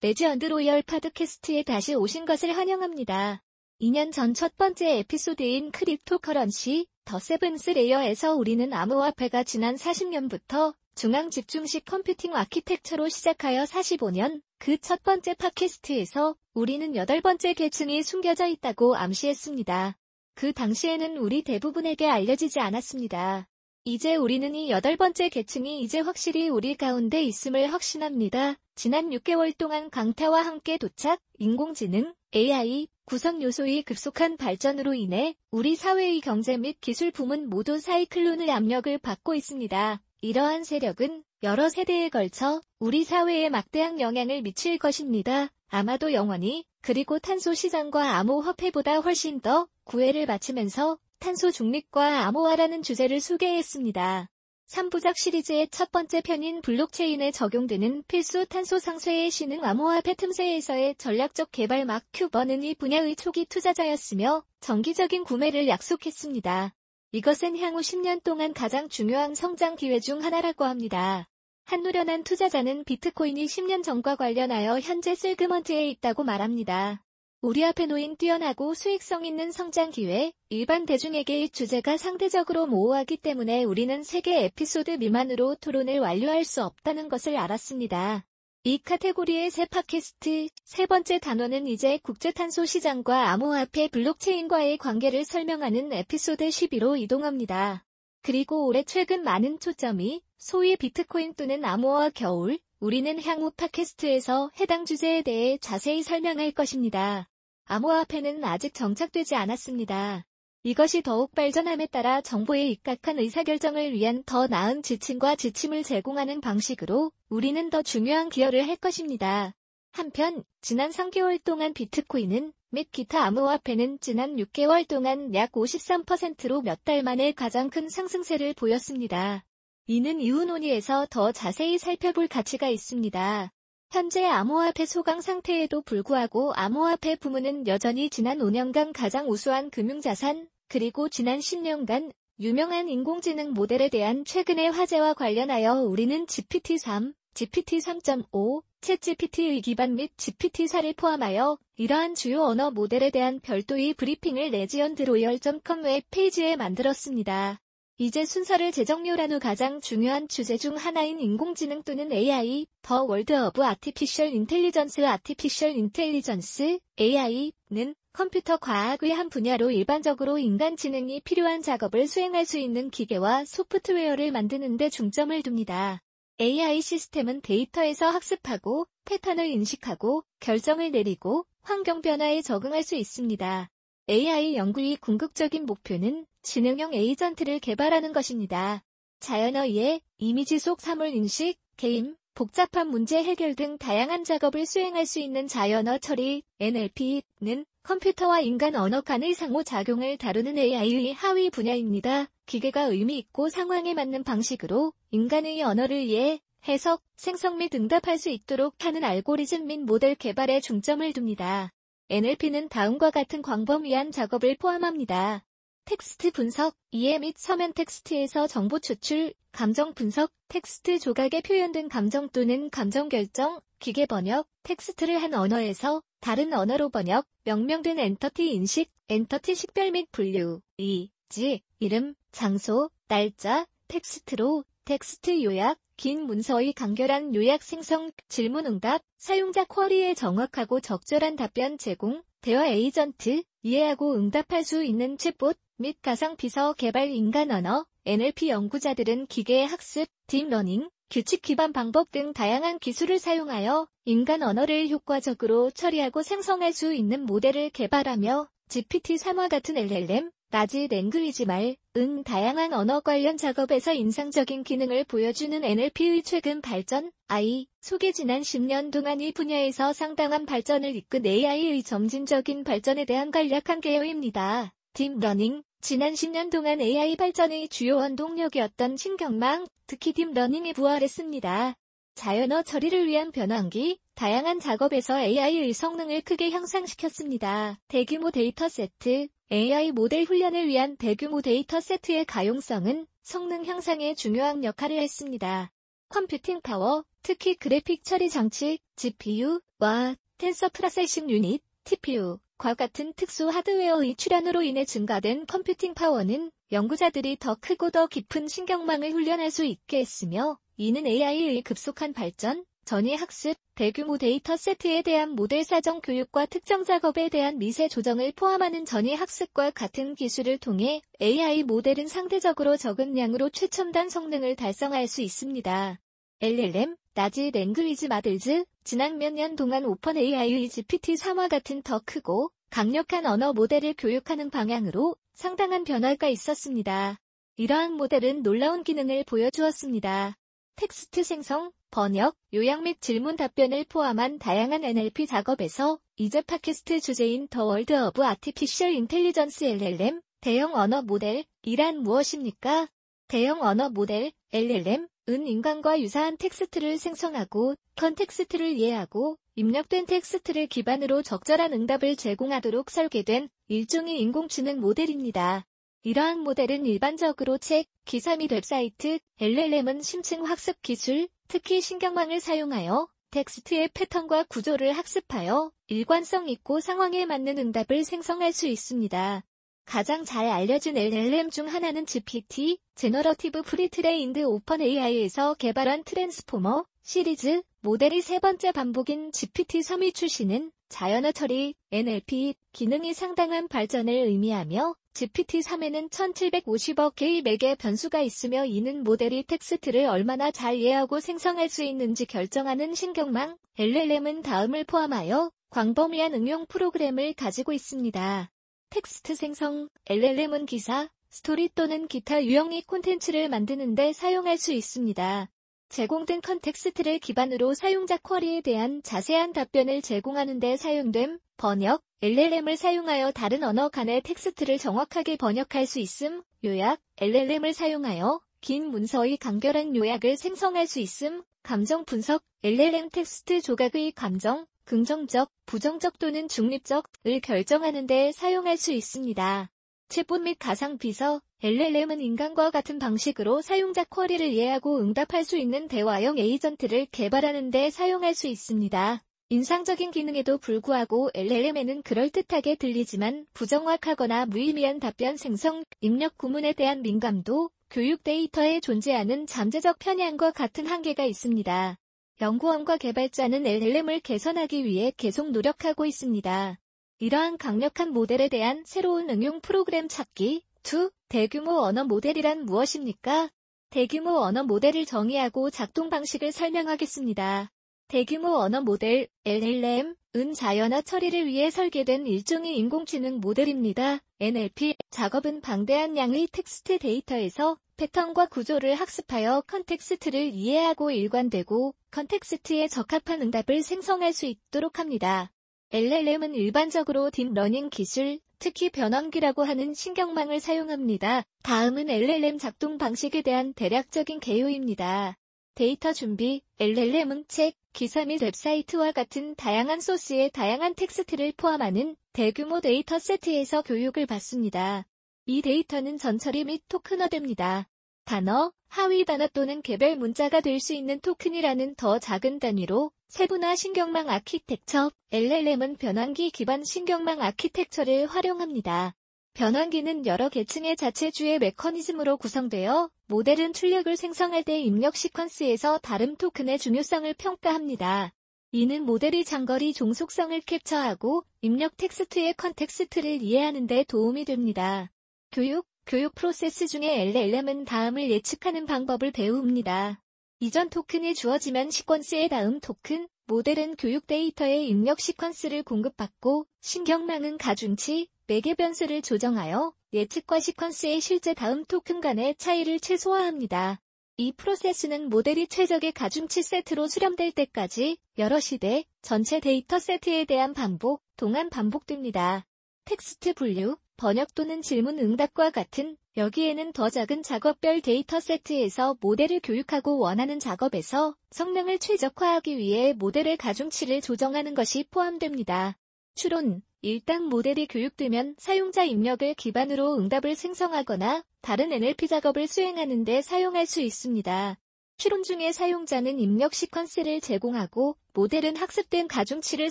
레지언드 로열 팟캐스트에 다시 오신 것을 환영합니다. 2년 전 첫 번째 에피소드인 Cryptocurrency The Seventh Layer에서 우리는 암호화폐가 지난 40년부터 중앙 집중식 컴퓨팅 아키텍처로 시작하여 45년 그 첫 번째 팟캐스트에서 우리는 여덟 번째 계층이 숨겨져 있다고 암시했습니다. 그 당시에는 우리 대부분에게 알려지지 않았습니다. 이제 우리는 이 여덟 번째 계층이 이제 확실히 우리 가운데 있음을 확신합니다. 지난 6개월 동안 강타와 함께 도착, 인공지능, AI, 구성 요소의 급속한 발전으로 인해 우리 사회의 경제 및 기술 부문 모두 사이클론의 압력을 받고 있습니다. 이러한 세력은 여러 세대에 걸쳐 우리 사회에 막대한 영향을 미칠 것입니다. 아마도 영원히 그리고 탄소 시장과 암호화폐보다 훨씬 더 구애를 바치면서 탄소 중립과 암호화라는 주제를 소개했습니다. 3부작 시리즈의 첫 번째 편인 블록체인에 적용되는 필수 탄소 상쇄의 신흥 암호화폐 틈새에서의 전략적 개발 막 큐버는 이 분야의 초기 투자자였으며 정기적인 구매를 약속했습니다. 이것은 향후 10년 동안 가장 중요한 성장 기회 중 하나라고 합니다. 한 노련한 투자자는 비트코인이 10년 전과 관련하여 현재 segment에 있다고 말합니다. 우리 앞에 놓인 뛰어나고 수익성 있는 성장 기회, 일반 대중에게 이 주제가 상대적으로 모호하기 때문에 우리는 세개 에피소드 미만으로 토론을 완료할 수 없다는 것을 알았습니다. 이 카테고리의 새 팟캐스트 세 번째 단원은 이제 국제탄소 시장과 암호화폐 블록체인과의 관계를 설명하는 에피소드 12로 이동합니다. 그리고 올해 최근 많은 초점이 소위 비트코인 또는 암호화 겨울, 우리는 향후 팟캐스트에서 해당 주제에 대해 자세히 설명할 것입니다. 암호화폐는 아직 정착되지 않았습니다. 이것이 더욱 발전함에 따라 정보의 입각한 의사결정을 위한 더 나은 지침과 지침을 제공하는 방식으로 우리는 더 중요한 기여를 할 것입니다. 한편 지난 3개월 동안 비트코인은 및 기타 암호화폐는 지난 6개월 동안 약 53%로 몇 달 만에 가장 큰 상승세를 보였습니다. 이는 이후 논의에서 더 자세히 살펴볼 가치가 있습니다. 현재 암호화폐 소강 상태에도 불구하고 암호화폐 부문은 여전히 지난 5년간 가장 우수한 금융자산, 그리고 지난 10년간 유명한 인공지능 모델에 대한 최근의 화제와 관련하여 우리는 GPT-3, GPT-3.5, 챗GPT의 기반 및 GPT-4를 포함하여 이러한 주요 언어 모델에 대한 별도의 브리핑을 레지언드로열.com 웹 페이지에 만들었습니다. 이제 순서를 재정렬한 후 가장 중요한 주제 중 하나인 인공지능 또는 AI, The World of Artificial Intelligence Artificial Intelligence, AI는 컴퓨터 과학의 한 분야로 일반적으로 인간 지능이 필요한 작업을 수행할 수 있는 기계와 소프트웨어를 만드는 데 중점을 둡니다. AI 시스템은 데이터에서 학습하고 패턴을 인식하고 결정을 내리고 환경 변화에 적응할 수 있습니다. AI 연구의 궁극적인 목표는 지능형 에이전트를 개발하는 것입니다. 자연어의 이미지 속 사물 인식, 게임, 복잡한 문제 해결 등 다양한 작업을 수행할 수 있는 자연어 처리, NLP는 컴퓨터와 인간 언어 간의 상호작용을 다루는 AI의 하위 분야입니다. 기계가 의미 있고 상황에 맞는 방식으로 인간의 언어를 이해, 해석, 생성 및 응답할 수 있도록 하는 알고리즘 및 모델 개발에 중점을 둡니다. NLP는 다음과 같은 광범위한 작업을 포함합니다. 텍스트 분석, 이해 및 서면 텍스트에서 정보 추출, 감정 분석, 텍스트 조각에 표현된 감정 또는 감정 결정, 기계 번역, 텍스트를 한 언어에서 다른 언어로 번역, 명명된 entity 인식, entity 식별 및 분류, 이, 지, 이름, 장소, 날짜, 텍스트로, 텍스트 요약, 긴 문서의 간결한 요약 생성, 질문 응답, 사용자 query에 정확하고 적절한 답변 제공, 대화 에이전트, 이해하고 응답할 수 있는 챗봇 및 가상 비서 개발 인간 언어, NLP 연구자들은 기계 학습, 딥러닝, 규칙 기반 방법 등 다양한 기술을 사용하여 인간 언어를 효과적으로 처리하고 생성할 수 있는 모델을 개발하며 GPT-3와 같은 LLM, Large Language Model, 은 다양한 언어 관련 작업에서 인상적인 기능을 보여주는 NLP의 최근 발전, I, 소개 지난 10년 동안 이 분야에서 상당한 발전을 이끈 AI의 점진적인 발전에 대한 간략한 개요입니다. 딥러닝, 지난 10년 동안 AI 발전의 주요 원동력이었던 신경망, 특히 딥러닝이 부활했습니다. 자연어 처리를 위한 변환기, 다양한 작업에서 AI의 성능을 크게 향상시켰습니다. 대규모 데이터 세트, AI 모델 훈련을 위한 대규모 데이터 세트의 가용성은 성능 향상에 중요한 역할을 했습니다. 컴퓨팅 파워, 특히 그래픽 처리 장치, GPU와 Tensor Processing Unit, TPU, 과 같은 특수 하드웨어의 출현으로 인해 증가된 컴퓨팅 파워는 연구자들이 더 크고 더 깊은 신경망을 훈련할 수 있게 했으며 이는 AI의 급속한 발전, 전이 학습, 대규모 데이터 세트에 대한 모델 사전 교육과 특정 작업에 대한 미세 조정을 포함하는 전이 학습과 같은 기술을 통해 AI 모델은 상대적으로 적은 양으로 최첨단 성능을 달성할 수 있습니다. LLM, Large Language Models, 지난 몇 년 동안 OpenAI의 GPT-3와 같은 더 크고 강력한 언어 모델을 교육하는 방향으로 상당한 변화가 있었습니다. 이러한 모델은 놀라운 기능을 보여주었습니다. 텍스트 생성, 번역, 요약 및 질문 답변을 포함한 다양한 NLP 작업에서 이제 팟캐스트 주제인 The World of Artificial Intelligence LLM, 대형 언어 모델, 이란 무엇입니까? 대형 언어 모델, LLM, 은 인간과 유사한 텍스트를 생성하고 컨텍스트를 이해하고 입력된 텍스트를 기반으로 적절한 응답을 제공하도록 설계된 일종의 인공지능 모델입니다. 이러한 모델은 일반적으로 책, 기사 및 웹사이트, LLM은 심층 학습 기술, 특히 신경망을 사용하여 텍스트의 패턴과 구조를 학습하여 일관성 있고 상황에 맞는 응답을 생성할 수 있습니다. 가장 잘 알려진 LLM 중 하나는 GPT, Generative Pre-trained OpenAI에서 개발한 Transformer 시리즈 모델이 세 번째 반복인 GPT-3의 출시는 자연어 처리, NLP 기능이 상당한 발전을 의미하며 GPT-3에는 1750억 개의 매개 변수가 있으며 이는 모델이 텍스트를 얼마나 잘 이해하고 생성할 수 있는지 결정하는 신경망, LLM은 다음을 포함하여 광범위한 응용 프로그램을 가지고 있습니다. 텍스트 생성, LLM은 기사, 스토리 또는 기타 유형의 콘텐츠를 만드는데 사용할 수 있습니다. 제공된 컨텍스트를 기반으로 사용자 쿼리에 대한 자세한 답변을 제공하는 데 사용됨, 번역, LLM을 사용하여 다른 언어 간의 텍스트를 정확하게 번역할 수 있음, 요약, LLM을 사용하여 긴 문서의 간결한 요약을 생성할 수 있음, 감정 분석, LLM 텍스트 조각의 감정, 긍정적, 부정적 또는 중립적을 결정하는 데 사용할 수 있습니다. 챗봇 및 가상 비서, LLM은 인간과 같은 방식으로 사용자 쿼리를 이해하고 응답할 수 있는 대화형 에이전트를 개발하는 데 사용할 수 있습니다. 인상적인 기능에도 불구하고 LLM에는 그럴듯하게 들리지만 부정확하거나 무의미한 답변 생성, 입력 구문에 대한 민감도, 교육 데이터에 존재하는 잠재적 편향과 같은 한계가 있습니다. 연구원과 개발자는 LLM을 개선하기 위해 계속 노력하고 있습니다. 이러한 강력한 모델에 대한 새로운 응용 프로그램 찾기 2. 대규모 언어 모델이란 무엇입니까? 대규모 언어 모델을 정의하고 작동 방식을 설명하겠습니다. 대규모 언어 모델 LLM 은 자연어 처리를 위해 설계된 일종의 인공지능 모델입니다. NLP 작업은 방대한 양의 텍스트 데이터에서 패턴과 구조를 학습하여 컨텍스트를 이해하고 일관되고 컨텍스트에 적합한 응답을 생성할 수 있도록 합니다. LLM은 일반적으로 딥러닝 기술, 특히 변환기라고 하는 신경망을 사용합니다. 다음은 LLM 작동 방식에 대한 대략적인 개요입니다. 데이터 준비, LLM은 책, 기사 및 웹사이트와 같은 다양한 소스의 다양한 텍스트를 포함하는 대규모 데이터 세트에서 교육을 받습니다. 이 데이터는 전처리 및 토큰화됩니다. 단어, 하위 단어 또는 개별 문자가 될 수 있는 토큰이라는 더 작은 단위로 세분화 신경망 아키텍처, LLM은 변환기 기반 신경망 아키텍처를 활용합니다. 변환기는 여러 계층의 자체주의 메커니즘으로 구성되어 모델은 출력을 생성할 때 입력 시퀀스에서 다른 토큰의 중요성을 평가합니다. 이는 모델의 장거리 종속성을 캡처하고 입력 텍스트의 컨텍스트를 이해하는 데 도움이 됩니다. 교육, 교육 프로세스 중에 LLM은 다음을 예측하는 방법을 배웁니다. 이전 토큰이 주어지면 시퀀스의 다음 토큰, 모델은 교육 데이터의 입력 시퀀스를 공급받고 신경망은 가중치, 매개 변수를 조정하여 예측과 시퀀스의 실제 다음 토큰 간의 차이를 최소화합니다. 이 프로세스는 모델이 최적의 가중치 세트로 수렴될 때까지 여러 시대, 전체 데이터 세트에 대한 반복, 동안 반복됩니다. 텍스트 분류, 번역 또는 질문 응답과 같은 여기에는 더 작은 작업별 데이터 세트에서 모델을 교육하고 원하는 작업에서 성능을 최적화하기 위해 모델의 가중치를 조정하는 것이 포함됩니다. 추론, 일단 모델이 교육되면 사용자 입력을 기반으로 응답을 생성하거나 다른 NLP 작업을 수행하는 데 사용할 수 있습니다. 추론 중에 사용자는 입력 시퀀스를 제공하고 모델은 학습된 가중치를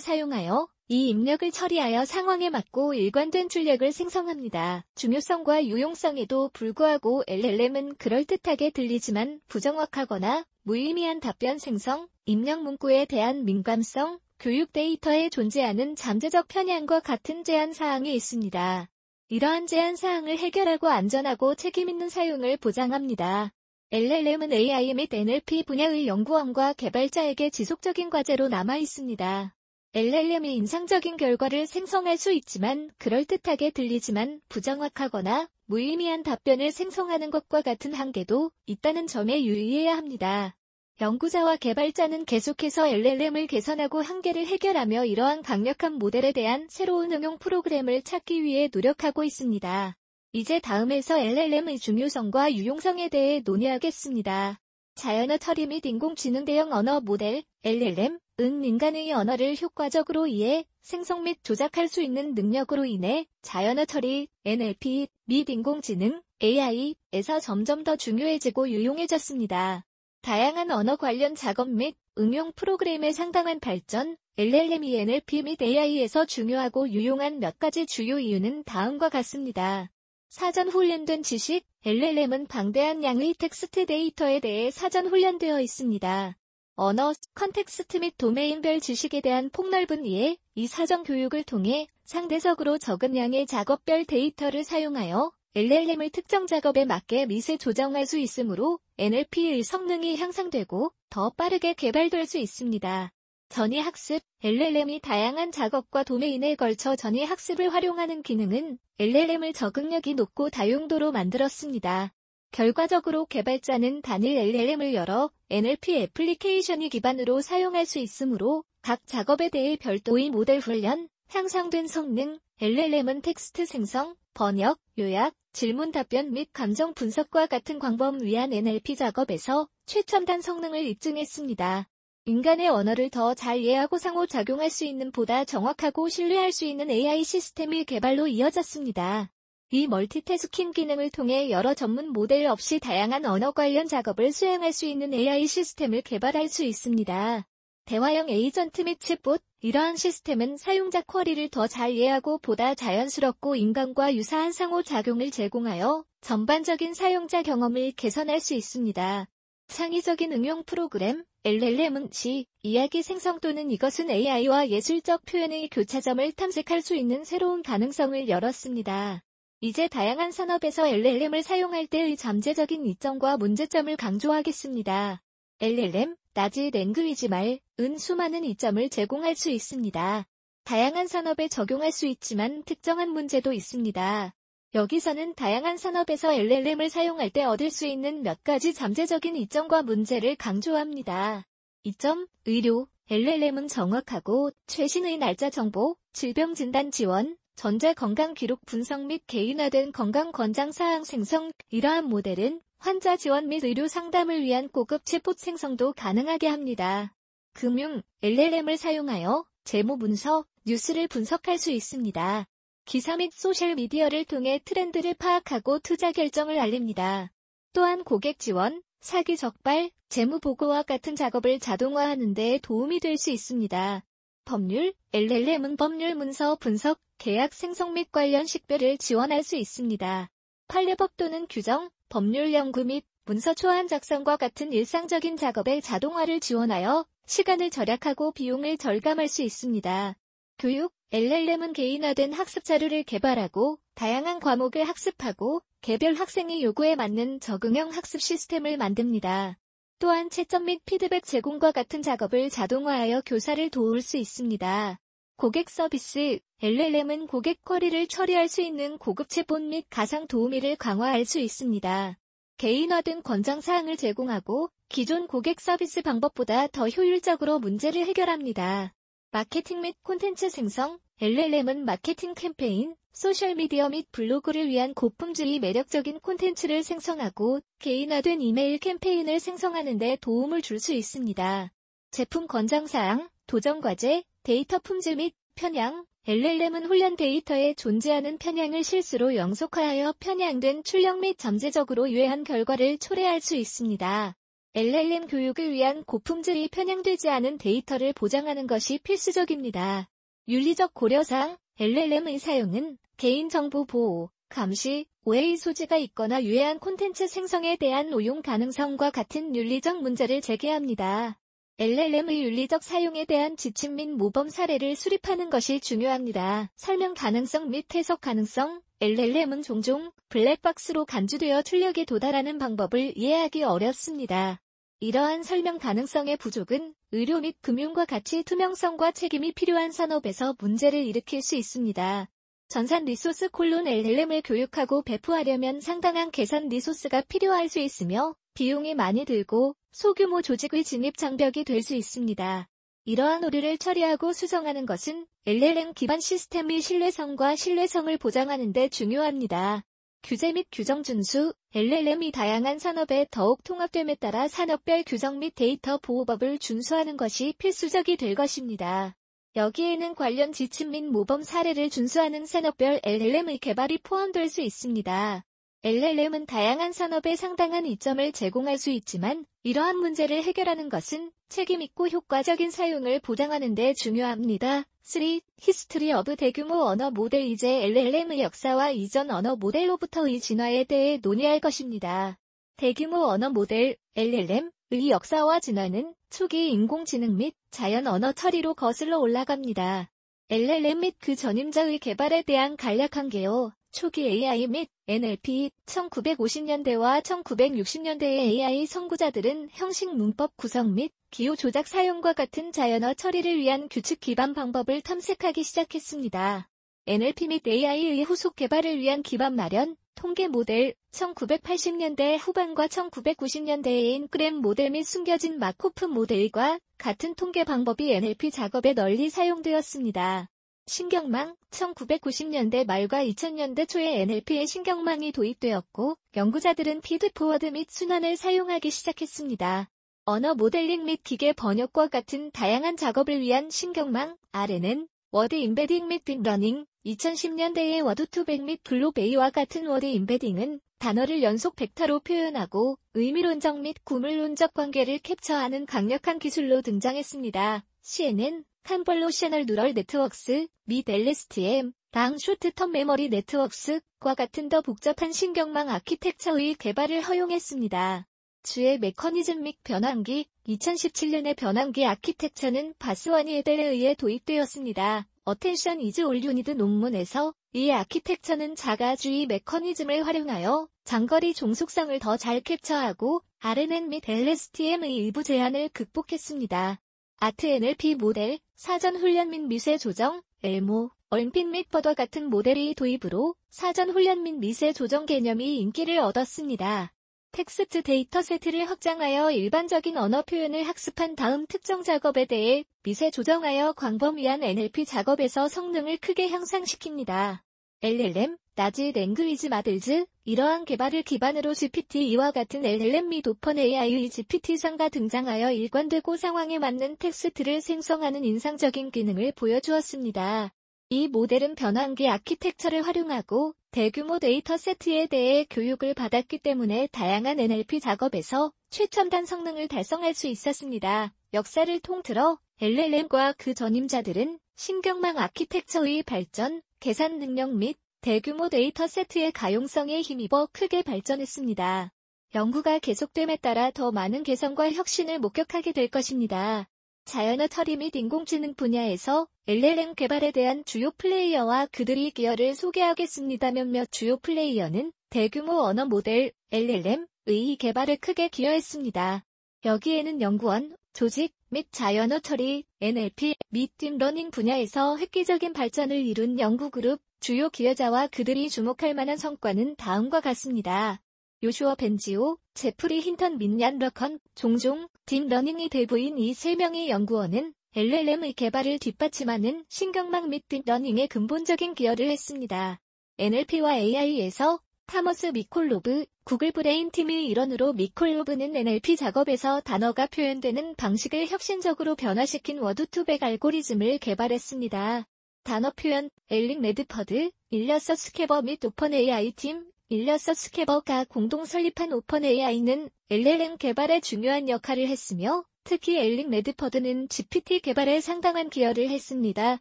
사용하여 이 입력을 처리하여 상황에 맞고 일관된 출력을 생성합니다. 중요성과 유용성에도 불구하고 LLM은 그럴듯하게 들리지만 부정확하거나 무의미한 답변 생성, 입력 문구에 대한 민감성, 교육 데이터에 존재하는 잠재적 편향과 같은 제한 사항이 있습니다. 이러한 제한 사항을 해결하고 안전하고 책임있는 사용을 보장합니다. LLM은 AI 및 NLP 분야의 연구원과 개발자에게 지속적인 과제로 남아 있습니다. LLM이 인상적인 결과를 생성할 수 있지만 그럴듯하게 들리지만 부정확하거나 무의미한 답변을 생성하는 것과 같은 한계도 있다는 점에 유의해야 합니다. 연구자와 개발자는 계속해서 LLM을 개선하고 한계를 해결하며 이러한 강력한 모델에 대한 새로운 응용 프로그램을 찾기 위해 노력하고 있습니다. 이제 다음에서 LLM의 중요성과 유용성에 대해 논의하겠습니다. 자연어 처리 및 인공지능 대형 언어 모델, LLM, 은 인간의 언어를 효과적으로 이해, 생성 및 조작할 수 있는 능력으로 인해 자연어 처리, NLP, 및 인공지능, AI에서 점점 더 중요해지고 유용해졌습니다. 다양한 언어 관련 작업 및 응용 프로그램의 상당한 발전, LLM이 NLP 및 AI에서 중요하고 유용한 몇 가지 주요 이유는 다음과 같습니다. 사전 훈련된 지식, LLM은 방대한 양의 텍스트 데이터에 대해 사전 훈련되어 있습니다. 언어, 컨텍스트 및 도메인별 지식에 대한 폭넓은 이해, 이 사전 교육을 통해 상대적으로 적은 양의 작업별 데이터를 사용하여 LLM을 특정 작업에 맞게 미세 조정할 수 있으므로 NLP의 성능이 향상되고 더 빠르게 개발될 수 있습니다. 전위 학습, LLM이 다양한 작업과 도메인에 걸쳐 전위 학습을 활용하는 기능은 LLM을 적응력이 높고 다용도로 만들었습니다. 결과적으로 개발자는 단일 LLM을 열어 NLP 애플리케이션이 기반으로 사용할 수 있으므로 각 작업에 대해 별도의 모델 훈련, 향상된 성능, LLM은 텍스트 생성, 번역, 요약, 질문 답변 및 감정 분석과 같은 광범 위한 NLP 작업에서 최첨단 성능을 입증했습니다. 인간의 언어를 더 잘 이해하고 상호작용할 수 있는 보다 정확하고 신뢰할 수 있는 AI 시스템의 개발로 이어졌습니다. 이 멀티태스킹 기능을 통해 여러 전문 모델 없이 다양한 언어 관련 작업을 수행할 수 있는 AI 시스템을 개발할 수 있습니다. 대화형 에이전트 및 챗봇, 이러한 시스템은 사용자 쿼리를 더 잘 이해하고 보다 자연스럽고 인간과 유사한 상호작용을 제공하여 전반적인 사용자 경험을 개선할 수 있습니다. 창의적인 응용 프로그램, LLM은 시, 이야기 생성 또는 이것은 AI와 예술적 표현의 교차점을 탐색할 수 있는 새로운 가능성을 열었습니다. 이제 다양한 산업에서 LLM을 사용할 때의 잠재적인 이점과 문제점을 강조하겠습니다. LLM, 나지 랭귀지 말, 은 수많은 이점을 제공할 수 있습니다. 다양한 산업에 적용할 수 있지만 특정한 문제도 있습니다. 여기서는 다양한 산업에서 LLM을 사용할 때 얻을 수 있는 몇 가지 잠재적인 이점과 문제를 강조합니다. 이점, 의료, LLM은 정확하고 최신의 날짜 정보, 질병 진단 지원, 전자 건강 기록 분석 및 개인화된 건강 권장 사항 생성, 이러한 모델은 환자 지원 및 의료 상담을 위한 고급 챗봇 생성도 가능하게 합니다. 금융, LLM을 사용하여 재무 분석, 뉴스를 분석할 수 있습니다. 기사 및 소셜미디어를 통해 트렌드를 파악하고 투자 결정을 알립니다. 또한 고객 지원, 사기 적발, 재무 보고와 같은 작업을 자동화하는 데 도움이 될 수 있습니다. 법률, LLM은 법률 문서 분석, 계약 생성 및 관련 식별을 지원할 수 있습니다. 판례법 또는 규정, 법률 연구 및 문서 초안 작성과 같은 일상적인 작업의 자동화를 지원하여 시간을 절약하고 비용을 절감할 수 있습니다. 교육, LLM은 개인화된 학습 자료를 개발하고 다양한 과목을 학습하고 개별 학생의 요구에 맞는 적응형 학습 시스템을 만듭니다. 또한 채점 및 피드백 제공과 같은 작업을 자동화하여 교사를 도울 수 있습니다. 고객 서비스, LLM은 고객 쿼리를 처리할 수 있는 고급 채본 및 가상 도우미를 강화할 수 있습니다. 개인화된 권장 사항을 제공하고 기존 고객 서비스 방법보다 더 효율적으로 문제를 해결합니다. 마케팅 및 콘텐츠 생성, LLM은 마케팅 캠페인, 소셜미디어 및 블로그를 위한 고품질의 매력적인 콘텐츠를 생성하고 개인화된 이메일 캠페인을 생성하는 데 도움을 줄 수 있습니다. 제품 권장사항, 도전과제, 데이터 품질 및 편향, LLM은 훈련 데이터에 존재하는 편향을 실수로 영속하여 편향된 출력 및 잠재적으로 유해한 결과를 초래할 수 있습니다. LLM 교육을 위한 고품질이 편향되지 않은 데이터를 보장하는 것이 필수적입니다. 윤리적 고려상 LLM의 사용은 개인정보 보호, 감시, 오해의 소지가 있거나 유해한 콘텐츠 생성에 대한 오용 가능성과 같은 윤리적 문제를 제기합니다. LLM의 윤리적 사용에 대한 지침 및 모범 사례를 수립하는 것이 중요합니다. 설명 가능성 및 해석 가능성 LLM은 종종 블랙박스로 간주되어 출력에 도달하는 방법을 이해하기 어렵습니다. 이러한 설명 가능성의 부족은 의료 및 금융과 같이 투명성과 책임이 필요한 산업에서 문제를 일으킬 수 있습니다. 전산 리소스 콜론 LLM을 교육하고 배포하려면 상당한 계산 리소스가 필요할 수 있으며 비용이 많이 들고 소규모 조직의 진입 장벽이 될 수 있습니다. 이러한 오류를 처리하고 수정하는 것은 LLM 기반 시스템의 신뢰성과 신뢰성을 보장하는 데 중요합니다. 규제 및 규정 준수, LLM이 다양한 산업에 더욱 통합됨에 따라 산업별 규정 및 데이터 보호법을 준수하는 것이 필수적이 될 것입니다. 여기에는 관련 지침 및 모범 사례를 준수하는 산업별 LLM의 개발이 포함될 수 있습니다. LLM은 다양한 산업에 상당한 이점을 제공할 수 있지만 이러한 문제를 해결하는 것은 책임있고 효과적인 사용을 보장하는 데 중요합니다. 3. History of 대규모 언어 모델 이제 LLM의 역사와 이전 언어 모델로부터의 진화에 대해 논의할 것입니다. 대규모 언어 모델 LLM의 역사와 진화는 초기 인공지능 및 자연 언어 처리로 거슬러 올라갑니다. LLM 및 그 전임자의 개발에 대한 간략한 개요. 초기 AI 및 NLP 1950년대와 1960년대의 AI 선구자들은 형식 문법 구성 및 기호 조작 사용과 같은 자연어 처리를 위한 규칙 기반 방법을 탐색하기 시작했습니다. NLP 및 AI의 후속 개발을 위한 기반 마련, 통계 모델, 1980년대 후반과 1990년대의 인그램 모델 및 숨겨진 마코프 모델과 같은 통계 방법이 NLP 작업에 널리 사용되었습니다. 신경망 1990년대 말과 2000년대 초에 NLP의 신경망이 도입되었고 연구자들은 feedforward 및 순환을 사용하기 시작했습니다. 언어 모델링 및 기계 번역과 같은 다양한 작업을 위한 신경망 R는 word embedding 및 딥러닝 2010년대의 Word2Vec 및 GloVe와 같은 word embedding은 단어를 연속 벡터로 표현하고 의미론적 및 구문론적 관계를 캡처하는 강력한 기술로 등장했습니다. CNN Convolutional Neural Networks, 및 LSTM, Long Short-Term Memory Networks과 같은 더 복잡한 신경망 아키텍처의 개발을 허용했습니다. 주의 메커니즘 및 변환기, 2017년의 변환기 아키텍처는 바스와니 et al.에 의해 도입되었습니다. Attention Is All You Need 논문에서 이 아키텍처는 자가주의 메커니즘을 활용하여 장거리 종속성을 더 잘 캡처하고 RNN 및 LSTM의 일부 제한을 극복했습니다. 아트 NLP 모델, 사전 훈련 및 미세 조정, ELMo, ULMFiT 및 BERT 같은 모델의 도입으로 사전 훈련 및 미세 조정 개념이 인기를 얻었습니다. 텍스트 데이터 세트를 확장하여 일반적인 언어 표현을 학습한 다음 특정 작업에 대해 미세 조정하여 광범위한 NLP 작업에서 성능을 크게 향상시킵니다. LLM, Large Language Models, 이러한 개발을 기반으로 GPT-2와 같은 LLM 및 오픈 AI의 GPT-3가 등장하여 일관되고 상황에 맞는 텍스트를 생성하는 인상적인 기능을 보여주었습니다. 이 모델은 변환기 아키텍처를 활용하고 대규모 데이터 세트에 대해 교육을 받았기 때문에 다양한 NLP 작업에서 최첨단 성능을 달성할 수 있었습니다. 역사를 통틀어 LLM과 그 전임자들은 신경망 아키텍처의 발전, 계산 능력 및 대규모 데이터 세트의 가용성에 힘입어 크게 발전했습니다. 연구가 계속됨에 따라 더 많은 개선과 혁신을 목격하게 될 것입니다. 자연어 처리 및 인공지능 분야에서 LLM 개발에 대한 주요 플레이어와 그들의 기여를 소개하겠습니다. 몇몇 주요 플레이어는 대규모 언어 모델 LLM의 개발에 크게 기여했습니다. 여기에는 연구원, 조직 및 자연어 처리, NLP 및 딥러닝 분야에서 획기적인 발전을 이룬 연구그룹, 주요 기여자와 그들의 주목할 만한 성과는 다음과 같습니다. 요슈어 벤지오, 제프리 힌턴 및 얀 러컨, 종종 딥 러닝의 대부인 이 세 명의 연구원은 LLM의 개발을 뒷받침하는 신경망 및 딥러닝에 근본적인 기여를 했습니다. NLP와 AI에서 타머스 미콜로브, 구글 브레인 팀의 일원으로 미콜로브는 NLP 작업에서 단어가 표현되는 방식을 혁신적으로 변화시킨 Word2Vec 알고리즘을 개발했습니다. 단어 표현, 엘릭 레드퍼드, 일러 서스캐버 및 오픈 AI 팀, 일러 서스캐버가 공동 설립한 오픈 AI는 LLM 개발에 중요한 역할을 했으며 특히 엘릭 레드퍼드는 GPT 개발에 상당한 기여를 했습니다.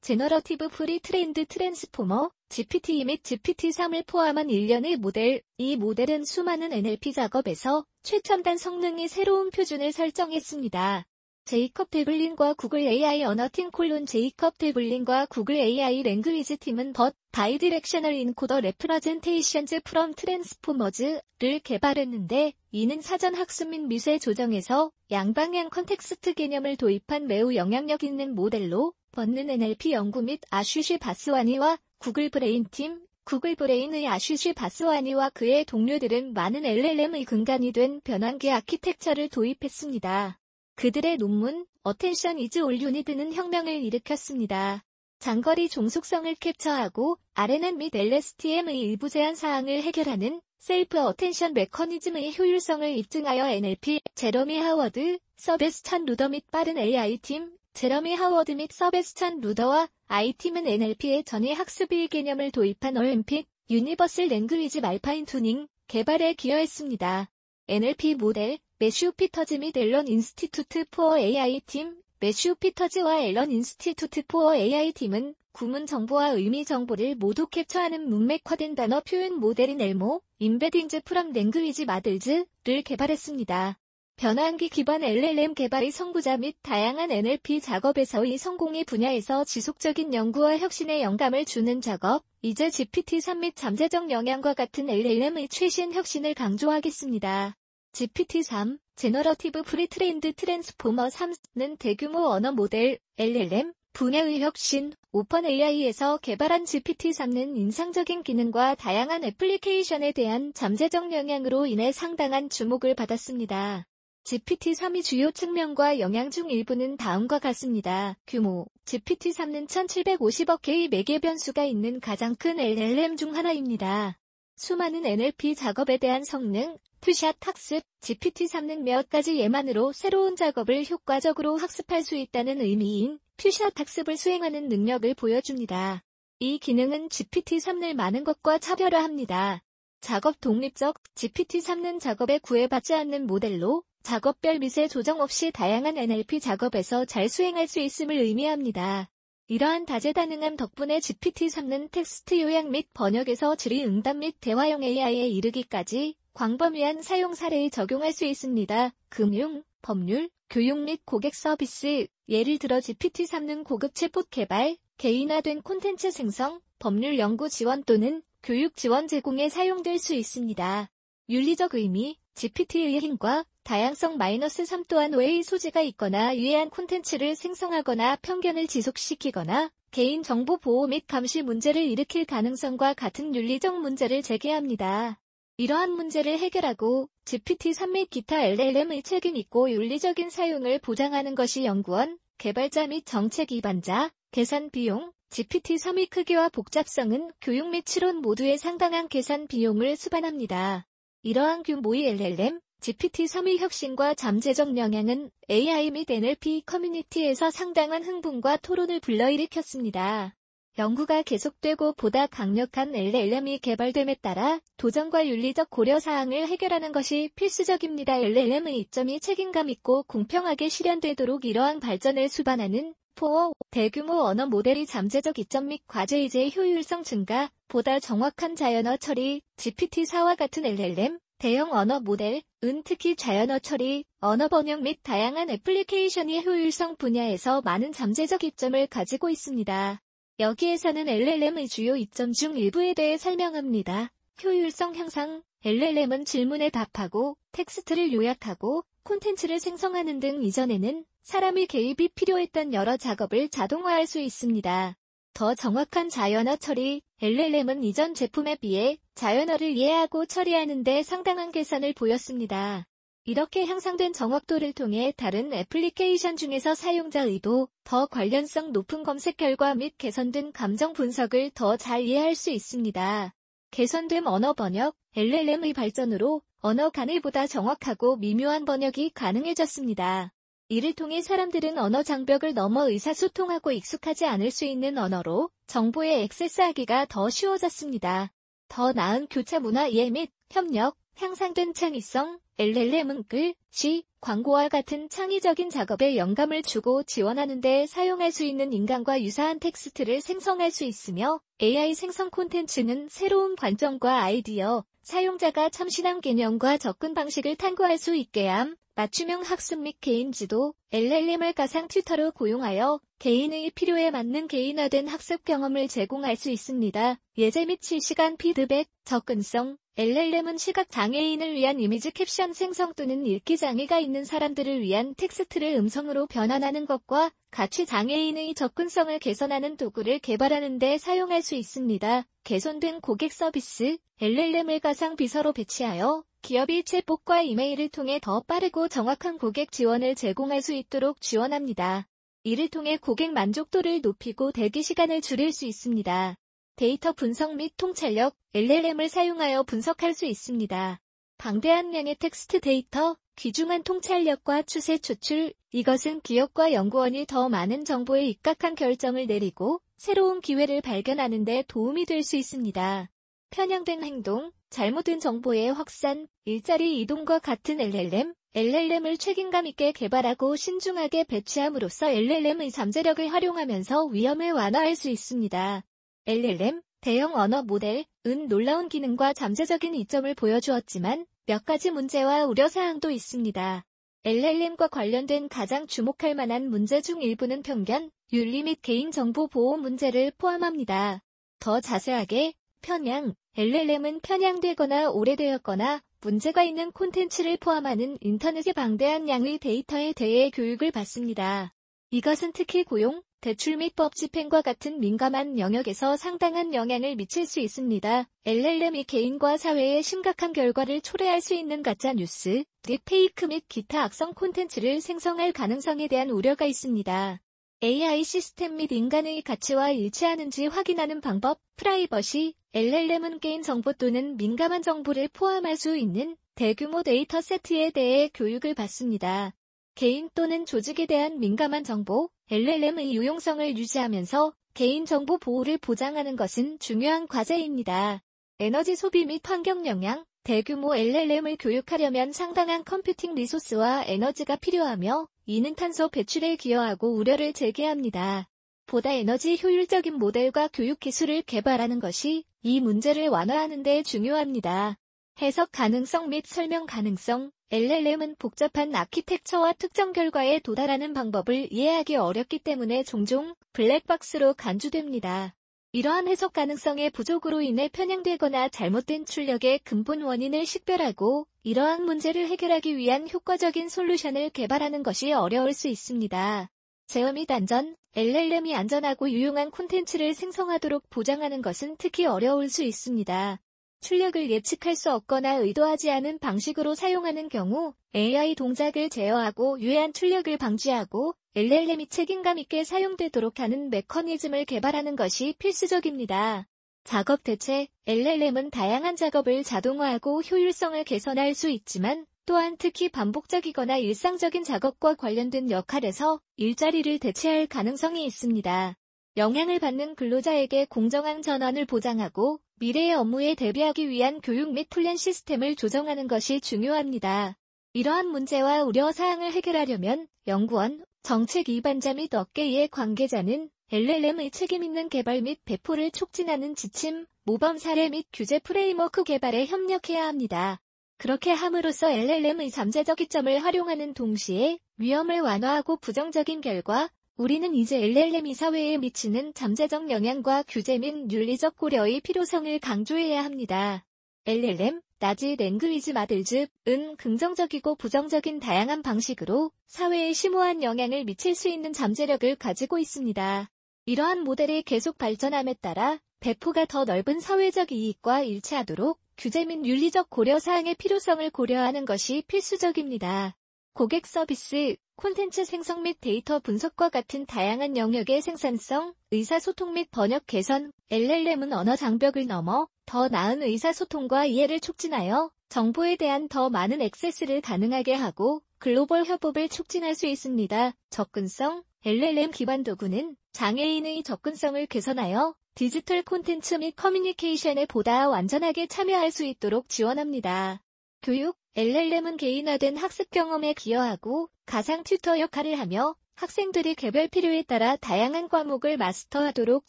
Generative Pre-trained Transformer, GPT 및 GPT-3을 포함한 일련의 모델, 이 모델은 수많은 NLP 작업에서 최첨단 성능의 새로운 표준을 설정했습니다. 제이컵 데블린과 구글 AI 언어팀 콜론 제이컵 데블린과 구글 AI Language 팀은 BERT Bidirectional Encoder Representations from Transformers를 개발했는데 이는 사전 학습 및 미세 조정에서 양방향 context 개념을 도입한 매우 영향력 있는 모델로 벗는 NLP 연구 및 아슈시 바스와니와 구글 브레인 팀, 구글 브레인의 아슈시 바스와니와 그의 동료들은 많은 LLM의 근간이 된 변환기 아키텍처를 도입했습니다. 그들의 논문 Attention Is All You Need는 혁명을 일으켰습니다. 장거리 종속성을 캡처하고 RNN 및 LSTM의 일부 제한 사항을 해결하는 self-attention 메커니즘의 효율성을 입증하여 NLP, 제러미 하워드, 서베스찬 루더 및 빠른 AI팀, 제러미 하워드 및 서베스찬 루더와 AI팀은 NLP의 전이 학습일 개념을 도입한 ULMFiT, Universal Language Model Fine-tuning, 개발에 기여했습니다. NLP 모델, 매슈 피터즈 및 Allen Institute for AI 팀, 매슈 피터즈와 Allen Institute for AI 팀은 구문 정보와 의미 정보를 모두 캡처하는 문맥화된 단어 표현 모델인 ELMo, Embeddings from Language Models를 개발했습니다. 변환기 기반 LLM 개발의 선구자 및 다양한 NLP 작업에서의 성공의 분야에서 지속적인 연구와 혁신에 영감을 주는 작업, 이제 GPT-3 및 잠재적 영향과 같은 LLM의 최신 혁신을 강조하겠습니다. GPT-3, Generative Pre-trained Transformer 3는 대규모 언어 모델, LLM, 분야의 혁신, OpenAI에서 개발한 GPT-3는 인상적인 기능과 다양한 애플리케이션에 대한 잠재적 영향으로 인해 상당한 주목을 받았습니다. GPT-3의 주요 측면과 영향 중 일부는 다음과 같습니다. 규모 GPT-3는 1750억 개의 매개 변수가 있는 가장 큰 LLM 중 하나입니다. 수많은 NLP 작업에 대한 성능, 투샷 학습, GPT-3는 몇 가지 예만으로 새로운 작업을 효과적으로 학습할 수 있다는 의미인 few-shot 학습을 수행하는 능력을 보여줍니다. 이 기능은 GPT-3을 많은 것과 차별화합니다. 작업 독립적 GPT-3는 작업에 구애받지 않는 모델로 작업별 미세 조정 없이 다양한 NLP 작업에서 잘 수행할 수 있음을 의미합니다. 이러한 다재다능함 덕분에 GPT-3는 텍스트 요약 및 번역에서 질의 응답 및 대화형 AI에 이르기까지 광범위한 사용 사례에 적용할 수 있습니다. 금융, 법률, 교육 및 고객 서비스, 예를 들어 GPT-3는 고급 챗봇 개발, 개인화된 콘텐츠 생성, 법률 연구 지원 또는 교육 지원 제공에 사용될 수 있습니다. 윤리적 의미, GPT의 힘과 다양성 마이너스 3 또한 외의 소지가 있거나 유해한 콘텐츠를 생성하거나 편견을 지속시키거나 개인 정보 보호 및 감시 문제를 일으킬 가능성과 같은 윤리적 문제를 제기합니다. 이러한 문제를 해결하고 GPT-3 및 기타 LLM의 책임 있고 윤리적인 사용을 보장하는 것이 연구원, 개발자 및 정책 입안자, 계산 비용, GPT-3의 크기와 복잡성은 교육 및 치론 모두에 상당한 계산 비용을 수반합니다. 이러한 규모의 LLM, GPT-3의 혁신과 잠재적 영향은 AI 및 NLP 커뮤니티에서 상당한 흥분과 토론을 불러일으켰습니다. 연구가 계속되고 보다 강력한 LLM이 개발됨에 따라 도전과 윤리적 고려 사항을 해결하는 것이 필수적입니다. LLM의 이점이 책임감 있고 공평하게 실현되도록 이러한 발전을 수반하는 포어 대규모 언어 모델이 잠재적 이점 및 과제이제 효율성 증가, 보다 정확한 자연어 처리, GPT-4와 같은 LLM, 대형 언어 모델, 은 특히 자연어 처리, 언어 번역 및 다양한 애플리케이션의 효율성 분야에서 많은 잠재적 이점을 가지고 있습니다. 여기에서는 LLM의 주요 이점 중 일부에 대해 설명합니다. 효율성 향상, LLM은 질문에 답하고 텍스트를 요약하고 콘텐츠를 생성하는 등 이전에는 사람의 개입이 필요했던 여러 작업을 자동화할 수 있습니다. 더 정확한 자연어 처리, LLM은 이전 제품에 비해 자연어를 이해하고 처리하는 데 상당한 개선을 보였습니다. 이렇게 향상된 정확도를 통해 다른 애플리케이션 중에서 사용자 의도, 더 관련성 높은 검색 결과 및 개선된 감정 분석을 더 잘 이해할 수 있습니다. 개선된 언어 번역, LLM의 발전으로 언어 간에 보다 정확하고 미묘한 번역이 가능해졌습니다. 이를 통해 사람들은 언어 장벽을 넘어 의사소통하고 익숙하지 않을 수 있는 언어로 정보에 액세스하기가 더 쉬워졌습니다. 더 나은 교차 문화 이해 및 협력, 향상된 창의성, LLM은 글, 시, 광고와 같은 창의적인 작업에 영감을 주고 지원하는 데 사용할 수 있는 인간과 유사한 텍스트를 생성할 수 있으며 AI 생성 콘텐츠는 새로운 관점과 아이디어, 사용자가 참신한 개념과 접근 방식을 탐구할 수 있게 함, 맞춤형 학습 및 개인 지도, LLM을 가상 튜터로 고용하여 개인의 필요에 맞는 개인화된 학습 경험을 제공할 수 있습니다. 예제 및 실시간 피드백, 접근성, LLM은 시각 장애인을 위한 이미지 캡션 생성 또는 읽기 장애가 있는 사람들을 위한 텍스트를 음성으로 변환하는 것과 같이 장애인의 접근성을 개선하는 도구를 개발하는 데 사용할 수 있습니다. 개선된 고객 서비스, LLM을 가상 비서로 배치하여 기업이 챗봇과 이메일을 통해 더 빠르고 정확한 고객 지원을 제공할 수 있도록 지원합니다. 이를 통해 고객 만족도를 높이고 대기 시간을 줄일 수 있습니다. 데이터 분석 및 통찰력, LLM을 사용하여 분석할 수 있습니다. 방대한 양의 텍스트 데이터, 귀중한 통찰력과 추세 추출, 이것은 기업과 연구원이 더 많은 정보에 입각한 결정을 내리고 새로운 기회를 발견하는 데 도움이 될 수 있습니다. 편향된 행동, 잘못된 정보의 확산, 일자리 이동과 같은 LLM, LLM을 책임감 있게 개발하고 신중하게 배치함으로써 LLM의 잠재력을 활용하면서 위험을 완화할 수 있습니다. LLM, 대형 언어 모델, 은 놀라운 기능과 잠재적인 이점을 보여주었지만 몇 가지 문제와 우려사항도 있습니다. LLM과 관련된 가장 주목할 만한 문제 중 일부는 편견, 윤리 및 개인정보 보호 문제를 포함합니다. 더 자세하게, 편향, LLM은 편향되거나 오래되었거나 문제가 있는 콘텐츠를 포함하는 인터넷의 방대한 양의 데이터에 대해 교육을 받습니다. 이것은 특히 고용, 대출 및 법 집행과 같은 민감한 영역에서 상당한 영향을 미칠 수 있습니다. LLM이 개인과 사회에 심각한 결과를 초래할 수 있는 가짜 뉴스, 딥페이크 및 기타 악성 콘텐츠를 생성할 가능성에 대한 우려가 있습니다. AI 시스템 및 인간의 가치와 일치하는지 확인하는 방법, 프라이버시, LLM은 개인 정보 또는 민감한 정보를 포함할 수 있는 대규모 데이터 세트에 대해 교육을 받습니다. 개인 또는 조직에 대한 민감한 정보, LLM의 유용성을 유지하면서 개인정보 보호를 보장하는 것은 중요한 과제입니다. 에너지 소비 및 환경 영향, 대규모 LLM을 교육하려면 상당한 컴퓨팅 리소스와 에너지가 필요하며 이는 탄소 배출에 기여하고 우려를 제기합니다. 보다 에너지 효율적인 모델과 교육 기술을 개발하는 것이 이 문제를 완화하는 데 중요합니다. 해석 가능성 및 설명 가능성, LLM은 복잡한 아키텍처와 특정 결과에 도달하는 방법을 이해하기 어렵기 때문에 종종 블랙박스로 간주됩니다. 이러한 해석 가능성의 부족으로 인해 편향되거나 잘못된 출력의 근본 원인을 식별하고 이러한 문제를 해결하기 위한 효과적인 솔루션을 개발하는 것이 어려울 수 있습니다. 제어 및 안전, LLM이 안전하고 유용한 콘텐츠를 생성하도록 보장하는 것은 특히 어려울 수 있습니다. 출력을 예측할 수 없거나 의도하지 않은 방식으로 사용하는 경우 AI 동작을 제어하고 유해한 출력을 방지하고 LLM이 책임감 있게 사용되도록 하는 메커니즘을 개발하는 것이 필수적입니다. 작업 대체 LLM은 다양한 작업을 자동화하고 효율성을 개선할 수 있지만 또한 특히 반복적이거나 일상적인 작업과 관련된 역할에서 일자리를 대체할 가능성이 있습니다. 영향을 받는 근로자에게 공정한 전환을 보장하고 미래의 업무에 대비하기 위한 교육 및 훈련 시스템을 조정하는 것이 중요합니다. 이러한 문제와 우려 사항을 해결하려면 연구원, 정책 입안자 및 업계의 관계자는 LLM의 책임있는 개발 및 배포를 촉진하는 지침, 모범 사례 및 규제 프레임워크 개발에 협력해야 합니다. 그렇게 함으로써 LLM의 잠재적 이점을 활용하는 동시에 위험을 완화하고 부정적인 결과, 우리는 이제 LLM이 사회에 미치는 잠재적 영향과 규제 및 윤리적 고려의 필요성을 강조해야 합니다. LLM, 나지 랭그위즈 마들즈은 긍정적이고 부정적인 다양한 방식으로 사회에 심오한 영향을 미칠 수 있는 잠재력을 가지고 있습니다. 이러한 모델이 계속 발전함에 따라 배포가 더 넓은 사회적 이익과 일치하도록 규제 및 윤리적 고려 사항의 필요성을 고려하는 것이 필수적입니다. 고객 서비스, 콘텐츠 생성 및 데이터 분석과 같은 다양한 영역의 생산성, 의사소통 및 번역 개선, LLM은 언어 장벽을 넘어 더 나은 의사소통과 이해를 촉진하여 정보에 대한 더 많은 액세스를 가능하게 하고 글로벌 협업을 촉진할 수 있습니다. 접근성, LLM 기반 도구는 장애인의 접근성을 개선하여 디지털 콘텐츠 및 커뮤니케이션에 보다 완전하게 참여할 수 있도록 지원합니다. 교육, LLM은 개인화된 학습 경험에 기여하고 가상 튜터 역할을 하며 학생들이 개별 필요에 따라 다양한 과목을 마스터하도록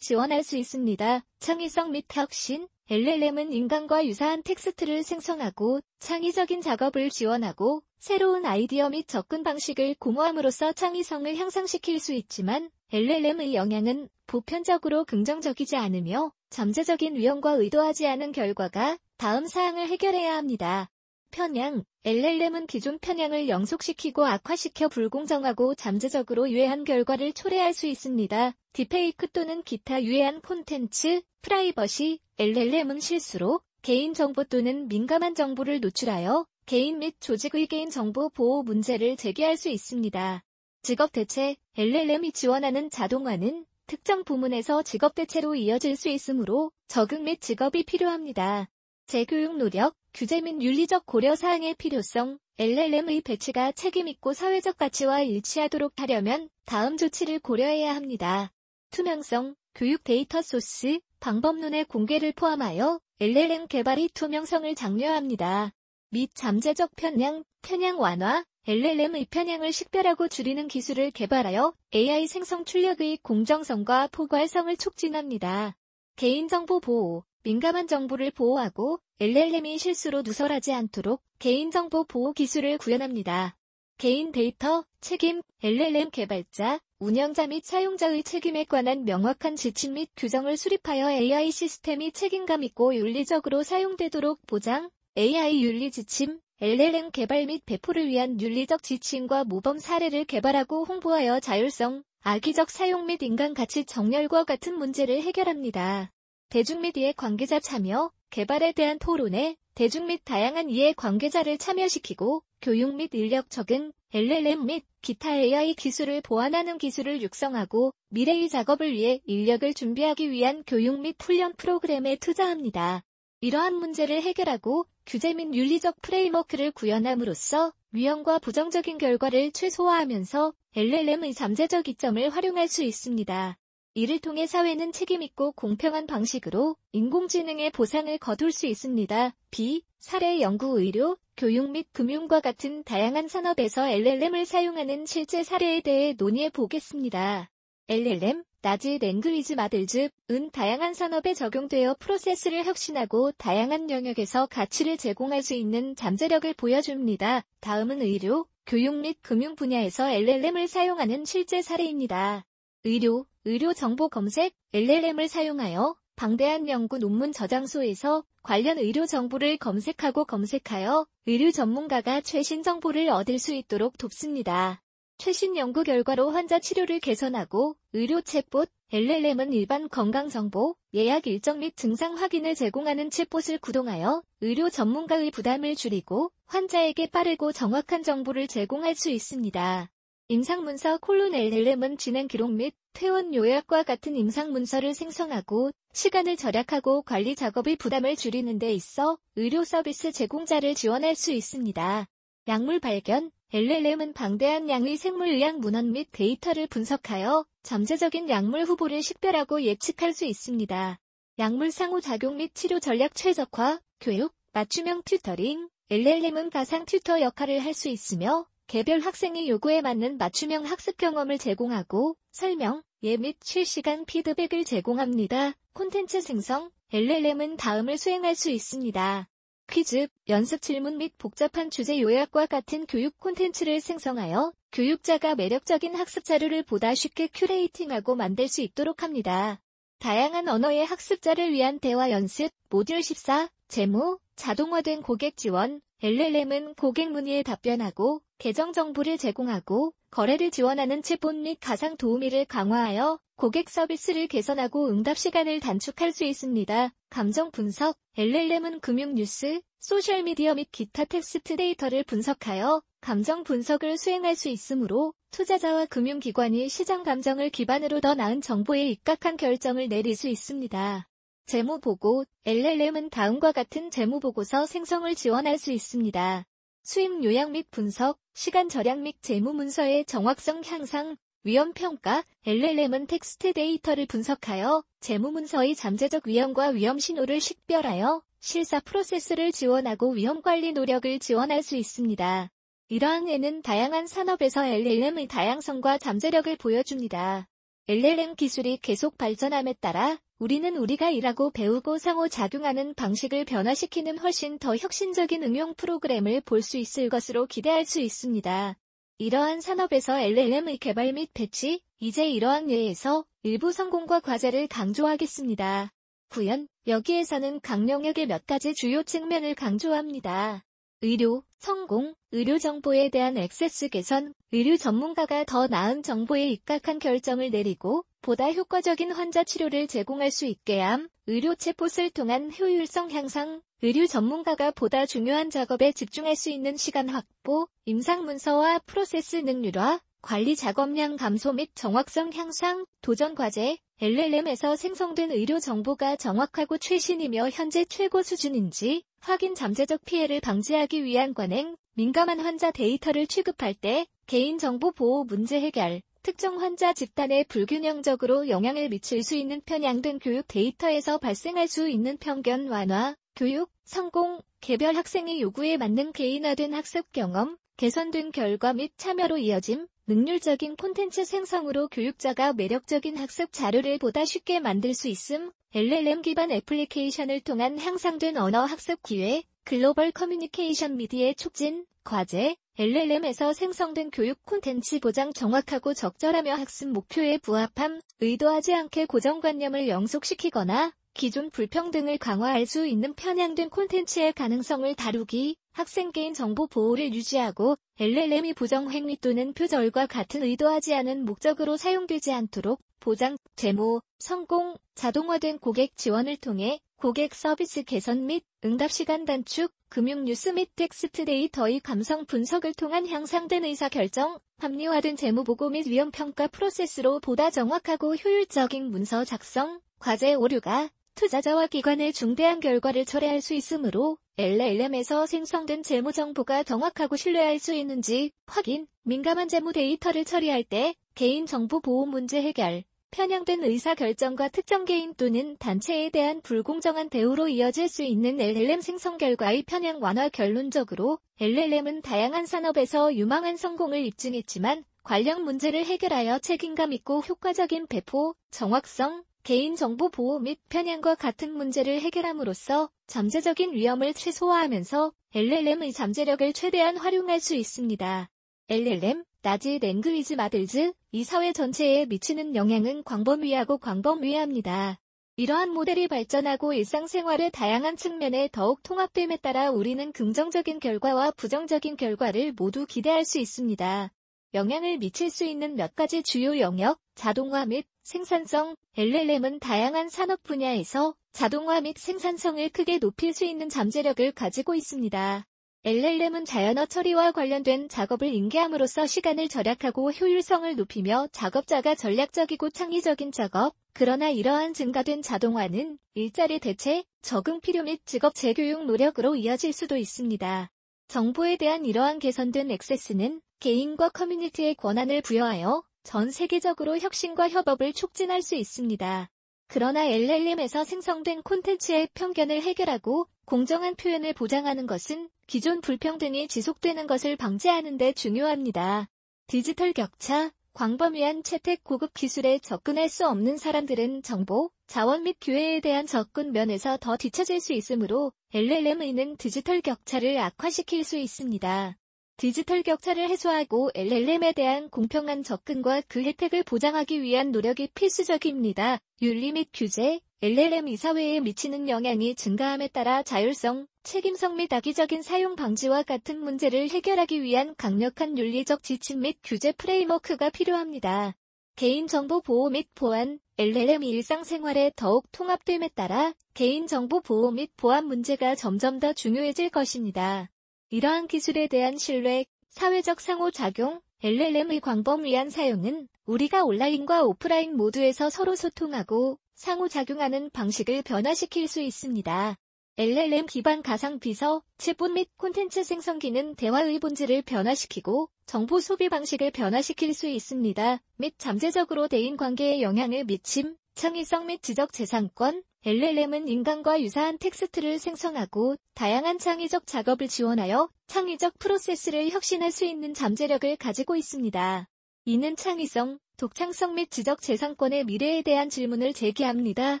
지원할 수 있습니다. 창의성 및 혁신, LLM은 인간과 유사한 텍스트를 생성하고 창의적인 작업을 지원하고 새로운 아이디어 및 접근 방식을 공모함으로써 창의성을 향상시킬 수 있지만 LLM의 영향은 보편적으로 긍정적이지 않으며 잠재적인 위험과 의도하지 않은 결과가 다음 사항을 해결해야 합니다. 편향, LLM은 기존 편향을 영속시키고 악화시켜 불공정하고 잠재적으로 유해한 결과를 초래할 수 있습니다. 디페이크 또는 기타 유해한 콘텐츠, 프라이버시, LLM은 실수로 개인정보 또는 민감한 정보를 노출하여 개인 및 조직의 개인정보 보호 문제를 제기할 수 있습니다. 직업 대체, LLM이 지원하는 자동화는 특정 부문에서 직업 대체로 이어질 수 있으므로 적응 및 직업이 필요합니다. 재교육 노력, 규제 및 윤리적 고려 사항의 필요성, LLM의 배치가 책임있고 사회적 가치와 일치하도록 하려면 다음 조치를 고려해야 합니다. 투명성, 교육 데이터 소스, 방법론의 공개를 포함하여 LLM 개발이 투명성을 장려합니다. 및 잠재적 편향, 편향 완화, LLM의 편향을 식별하고 줄이는 기술을 개발하여 AI 생성 출력의 공정성과 포괄성을 촉진합니다. 개인정보 보호, 민감한 정보를 보호하고 LLM이 실수로 누설하지 않도록 개인정보 보호 기술을 구현합니다. 개인 데이터, 책임, LLM 개발자, 운영자 및 사용자의 책임에 관한 명확한 지침 및 규정을 수립하여 AI 시스템이 책임감 있고 윤리적으로 사용되도록 보장, AI 윤리 지침, LLM 개발 및 배포를 위한 윤리적 지침과 모범 사례를 개발하고 홍보하여 자율성, 악의적 사용 및 인간 가치 정렬과 같은 문제를 해결합니다. 대중 및 이해 관계자 참여, 개발에 대한 토론에 대중 및 다양한 이해 관계자를 참여시키고 교육 및 인력 적응, LLM 및 기타 AI 기술을 보완하는 기술을 육성하고 미래의 작업을 위해 인력을 준비하기 위한 교육 및 훈련 프로그램에 투자합니다. 이러한 문제를 해결하고 규제 및 윤리적 프레임워크를 구현함으로써 위험과 부정적인 결과를 최소화하면서 LLM의 잠재적 이점을 활용할 수 있습니다. 이를 통해 사회는 책임있고 공평한 방식으로 인공지능의 보상을 거둘 수 있습니다. 비, 사례 연구 의료, 교육 및 금융과 같은 다양한 산업에서 LLM을 사용하는 실제 사례에 대해 논의해 보겠습니다. LLM, 나지 랭그위즈 마들즈, 은 다양한 산업에 적용되어 프로세스를 혁신하고 다양한 영역에서 가치를 제공할 수 있는 잠재력을 보여줍니다. 다음은 의료, 교육 및 금융 분야에서 LLM을 사용하는 실제 사례입니다. 의료, 의료 정보 검색, LLM을 사용하여 방대한 연구 논문 저장소에서 관련 의료 정보를 검색하고 검색하여 의료 전문가가 최신 정보를 얻을 수 있도록 돕습니다. 최신 연구 결과로 환자 치료를 개선하고 의료 챗봇, LLM은 일반 건강 정보, 예약 일정 및 증상 확인을 제공하는 챗봇을 구동하여 의료 전문가의 부담을 줄이고 환자에게 빠르고 정확한 정보를 제공할 수 있습니다. 임상문서 콜론 LLM은 진행 기록 및 퇴원 요약과 같은 임상문서를 생성하고 시간을 절약하고 관리 작업의 부담을 줄이는 데 있어 의료 서비스 제공자를 지원할 수 있습니다. 약물 발견, LLM은 방대한 양의 생물의학 문헌 및 데이터를 분석하여 잠재적인 약물 후보를 식별하고 예측할 수 있습니다. 약물 상호작용 및 치료 전략 최적화, 교육, 맞춤형 튜터링, LLM은 가상 튜터 역할을 할 수 있으며 개별 학생의 요구에 맞는 맞춤형 학습 경험을 제공하고 설명, 예 및 실시간 피드백을 제공합니다. 콘텐츠 생성, LLM은 다음을 수행할 수 있습니다. 퀴즈, 연습 질문 및 복잡한 주제 요약과 같은 교육 콘텐츠를 생성하여 교육자가 매력적인 학습 자료를 보다 쉽게 큐레이팅하고 만들 수 있도록 합니다. 다양한 언어의 학습자를 위한 대화 연습, 모듈 14, 재무, 자동화된 고객 지원, LLM은 고객 문의에 답변하고 계정 정보를 제공하고 거래를 지원하는 챗봇 및 가상 도우미를 강화하여 고객 서비스를 개선하고 응답 시간을 단축할 수 있습니다. 감정 분석, LLM은 금융 뉴스, 소셜미디어 및 기타 텍스트 데이터를 분석하여 감정 분석을 수행할 수 있으므로 투자자와 금융기관이 시장 감정을 기반으로 더 나은 정보에 입각한 결정을 내릴 수 있습니다. 재무보고, LLM은 다음과 같은 재무보고서 생성을 지원할 수 있습니다. 수익 요약 및 분석, 시간 절약 및 재무 문서의 정확성 향상, 위험 평가, LLM은 텍스트 데이터를 분석하여 재무 문서의 잠재적 위험과 위험 신호를 식별하여 실사 프로세스를 지원하고 위험 관리 노력을 지원할 수 있습니다. 이러한 예는 다양한 산업에서 LLM의 다양성과 잠재력을 보여줍니다. LLM 기술이 계속 발전함에 따라 우리는 우리가 일하고 배우고 상호작용하는 방식을 변화시키는 훨씬 더 혁신적인 응용 프로그램을 볼 수 있을 것으로 기대할 수 있습니다. 이러한 산업에서 LLM의 개발 및 배치, 이제 이러한 예에서 일부 성공과 과제를 강조하겠습니다. 구현, 여기에서는 각 영역의 몇 가지 주요 측면을 강조합니다. 의료, 성공, 의료 정보에 대한 액세스 개선, 의료 전문가가 더 나은 정보에 입각한 결정을 내리고 보다 효과적인 환자 치료를 제공할 수 있게 함, 의료 챗봇을 통한 효율성 향상, 의료 전문가가 보다 중요한 작업에 집중할 수 있는 시간 확보, 임상 문서와 프로세스 능률화, 관리 작업량 감소 및 정확성 향상, 도전 과제, LLM에서 생성된 의료 정보가 정확하고 최신이며 현재 최고 수준인지 확인 잠재적 피해를 방지하기 위한 관행, 민감한 환자 데이터를 취급할 때 개인정보 보호 문제 해결, 특정 환자 집단에 불균형적으로 영향을 미칠 수 있는 편향된 교육 데이터에서 발생할 수 있는 편견 완화, 교육, 성공, 개별 학생의 요구에 맞는 개인화된 학습 경험, 개선된 결과 및 참여로 이어짐, 능률적인 콘텐츠 생성으로 교육자가 매력적인 학습 자료를 보다 쉽게 만들 수 있음, LLM 기반 애플리케이션을 통한 향상된 언어 학습 기회, 글로벌 커뮤니케이션 및 이해 촉진, 과제, LLM에서 생성된 교육 콘텐츠 보장 정확하고 적절하며 학습 목표에 부합함, 의도하지 않게 고정관념을 영속시키거나 기존 불평등을 강화할 수 있는 편향된 콘텐츠의 가능성을 다루기, 학생 개인 정보 보호를 유지하고 LLM이 부정 행위 또는 표절과 같은 의도하지 않은 목적으로 사용되지 않도록 보장, 재무, 성공, 자동화된 고객 지원을 통해 고객 서비스 개선 및 응답 시간 단축, 금융 뉴스 및 텍스트 데이터의 감성 분석을 통한 향상된 의사 결정, 합리화된 재무 보고 및 위험 평가 프로세스로 보다 정확하고 효율적인 문서 작성, 과제 오류가 투자자와 기관의 중대한 결과를 초래할 수 있으므로 LLM에서 생성된 재무 정보가 정확하고 신뢰할 수 있는지 확인, 민감한 재무 데이터를 처리할 때 개인정보 보호 문제 해결, 편향된 의사결정과 특정 개인 또는 단체에 대한 불공정한 대우로 이어질 수 있는 LLM 생성 결과의 편향 완화 결론적으로 LLM은 다양한 산업에서 유망한 성공을 입증했지만 관련 문제를 해결하여 책임감 있고 효과적인 배포, 정확성, 개인정보 보호 및 편향과 같은 문제를 해결함으로써 잠재적인 위험을 최소화하면서 LLM의 잠재력을 최대한 활용할 수 있습니다. LLM, 나지 랭그위즈 마들즈, 이 사회 전체에 미치는 영향은 광범위하고 광범위합니다. 이러한 모델이 발전하고 일상생활의 다양한 측면에 더욱 통합됨에 따라 우리는 긍정적인 결과와 부정적인 결과를 모두 기대할 수 있습니다. 영향을 미칠 수 있는 몇 가지 주요 영역, 자동화 및 생산성, LLM은 다양한 산업 분야에서 자동화 및 생산성을 크게 높일 수 있는 잠재력을 가지고 있습니다. LLM은 자연어 처리와 관련된 작업을 인계함으로써 시간을 절약하고 효율성을 높이며 작업자가 전략적이고 창의적인 작업, 그러나 이러한 증가된 자동화는 일자리 대체, 적응 필요 및 직업 재교육 노력으로 이어질 수도 있습니다. 정보에 대한 이러한 개선된 액세스는 개인과 커뮤니티의 권한을 부여하여 전 세계적으로 혁신과 협업을 촉진할 수 있습니다. 그러나 LLM에서 생성된 콘텐츠의 편견을 해결하고 공정한 표현을 보장하는 것은 기존 불평등이 지속되는 것을 방지하는 데 중요합니다. 디지털 격차, 광범위한 채택 고급 기술에 접근할 수 없는 사람들은 정보, 자원 및 기회에 대한 접근 면에서 더 뒤처질 수 있으므로 LLM의는 디지털 격차를 악화시킬 수 있습니다. 디지털 격차를 해소하고 LLM에 대한 공평한 접근과 그 혜택을 보장하기 위한 노력이 필수적입니다. 윤리 및 규제, LLM 이사회에 미치는 영향이 증가함에 따라 자율성, 책임성 및 악의적인 사용 방지와 같은 문제를 해결하기 위한 강력한 윤리적 지침 및 규제 프레임워크가 필요합니다. 개인정보 보호 및 보안, LLM이 일상생활에 더욱 통합됨에 따라 개인정보 보호 및 보안 문제가 점점 더 중요해질 것입니다. 이러한 기술에 대한 신뢰, 사회적 상호작용, LLM의 광범위한 사용은 우리가 온라인과 오프라인 모두에서 서로 소통하고 상호작용하는 방식을 변화시킬 수 있습니다. LLM 기반 가상 비서, 챗봇 및 콘텐츠 생성기는 대화의 본질을 변화시키고 정보 소비 방식을 변화시킬 수 있습니다. 및 잠재적으로 대인 관계에 영향을 미침, 창의성 및 지적 재산권, LLM은 인간과 유사한 텍스트를 생성하고 다양한 창의적 작업을 지원하여 창의적 프로세스를 혁신할 수 있는 잠재력을 가지고 있습니다. 이는 창의성, 독창성 및 지적 재산권의 미래에 대한 질문을 제기합니다.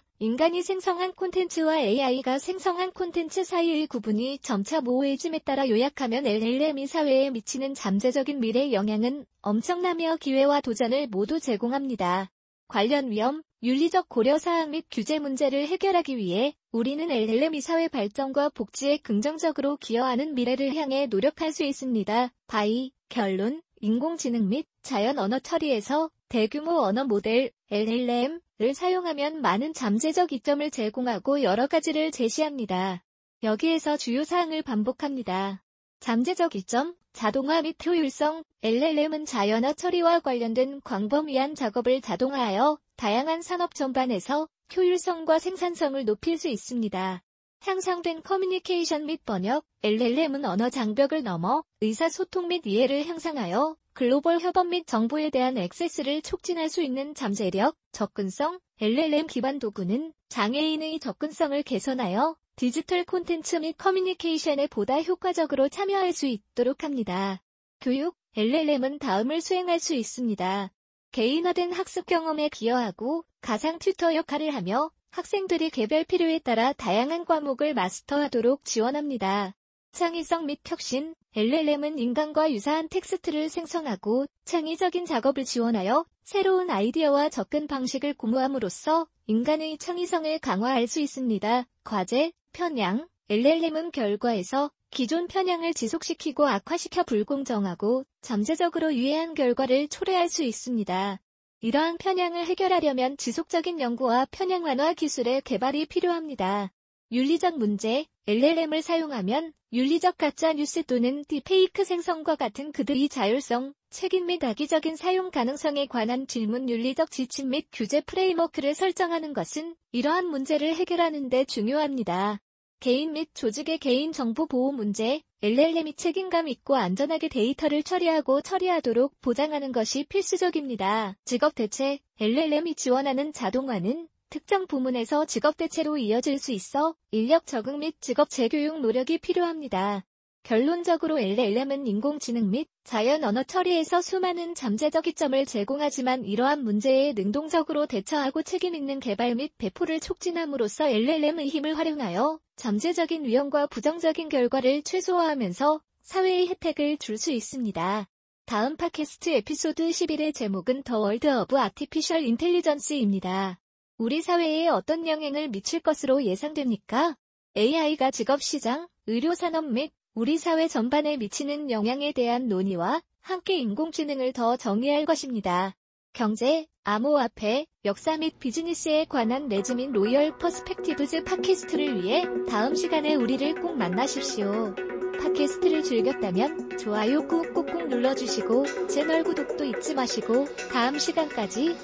인간이 생성한 콘텐츠와 AI가 생성한 콘텐츠 사이의 구분이 점차 모호해짐에 따라 요약하면 LLM이 사회에 미치는 잠재적인 미래 영향은 엄청나며 기회와 도전을 모두 제공합니다. 관련 위험, 윤리적 고려사항 및 규제 문제를 해결하기 위해 우리는 LLM이 사회 발전과 복지에 긍정적으로 기여하는 미래를 향해 노력할 수 있습니다. 바이, 결론, 인공지능 및 자연 언어 처리에서 대규모 언어 모델 LLM을 사용하면 많은 잠재적 이점을 제공하고 여러 가지를 제시합니다. 여기에서 주요 사항을 반복합니다. 잠재적 이점, 자동화 및 효율성, LLM은 자연어 처리와 관련된 광범위한 작업을 자동화하여 다양한 산업 전반에서 효율성과 생산성을 높일 수 있습니다. 향상된 커뮤니케이션 및 번역, LLM은 언어 장벽을 넘어 의사소통 및 이해를 향상하여 글로벌 협업 및 정보에 대한 액세스를 촉진할 수 있는 잠재력, 접근성, LLM 기반 도구는 장애인의 접근성을 개선하여 디지털 콘텐츠 및 커뮤니케이션에 보다 효과적으로 참여할 수 있도록 합니다. 교육, LLM은 다음을 수행할 수 있습니다. 개인화된 학습 경험에 기여하고 가상 튜터 역할을 하며 학생들이 개별 필요에 따라 다양한 과목을 마스터하도록 지원합니다. 창의성 및 혁신, LLM은 인간과 유사한 텍스트를 생성하고 창의적인 작업을 지원하여 새로운 아이디어와 접근 방식을 공유함으로써 인간의 창의성을 강화할 수 있습니다. 과제, 편향, LLM은 결과에서 기존 편향을 지속시키고 악화시켜 불공정하고 잠재적으로 유해한 결과를 초래할 수 있습니다. 이러한 편향을 해결하려면 지속적인 연구와 편향 완화 기술의 개발이 필요합니다. 윤리적 문제, LLM을 사용하면 윤리적 가짜 뉴스 또는 딥페이크 생성과 같은 그들의 자율성, 책임 및 악의적인 사용 가능성에 관한 질문 윤리적 지침 및 규제 프레임워크를 설정하는 것은 이러한 문제를 해결하는 데 중요합니다. 개인 및 조직의 개인 정보 보호 문제, LLM이 책임감 있고 안전하게 데이터를 처리하고 처리하도록 보장하는 것이 필수적입니다. 직업 대체, LLM이 지원하는 자동화는 특정 부문에서 직업 대체로 이어질 수 있어 인력 적응 및 직업 재교육 노력이 필요합니다. 결론적으로 LLM은 인공지능 및 자연 언어 처리에서 수많은 잠재적 이점을 제공하지만 이러한 문제에 능동적으로 대처하고 책임있는 개발 및 배포를 촉진함으로써 LLM의 힘을 활용하여 잠재적인 위험과 부정적인 결과를 최소화하면서 사회의 혜택을 줄 수 있습니다. 다음 팟캐스트 에피소드 11의 제목은 The World of Artificial Intelligence입니다. 우리 사회에 어떤 영향을 미칠 것으로 예상됩니까? AI가 직업시장, 의료산업 및 우리 사회 전반에 미치는 영향에 대한 논의와 함께 인공지능을 더 정의할 것입니다. 경제, 암호화폐, 역사 및 비즈니스에 관한 레즈민 Royal Perspectives 팟캐스트를 위해 다음 시간에 우리를 꼭 만나십시오. 팟캐스트를 즐겼다면 좋아요 꾹꾹꾹 눌러주시고 채널 구독도 잊지 마시고 다음 시간까지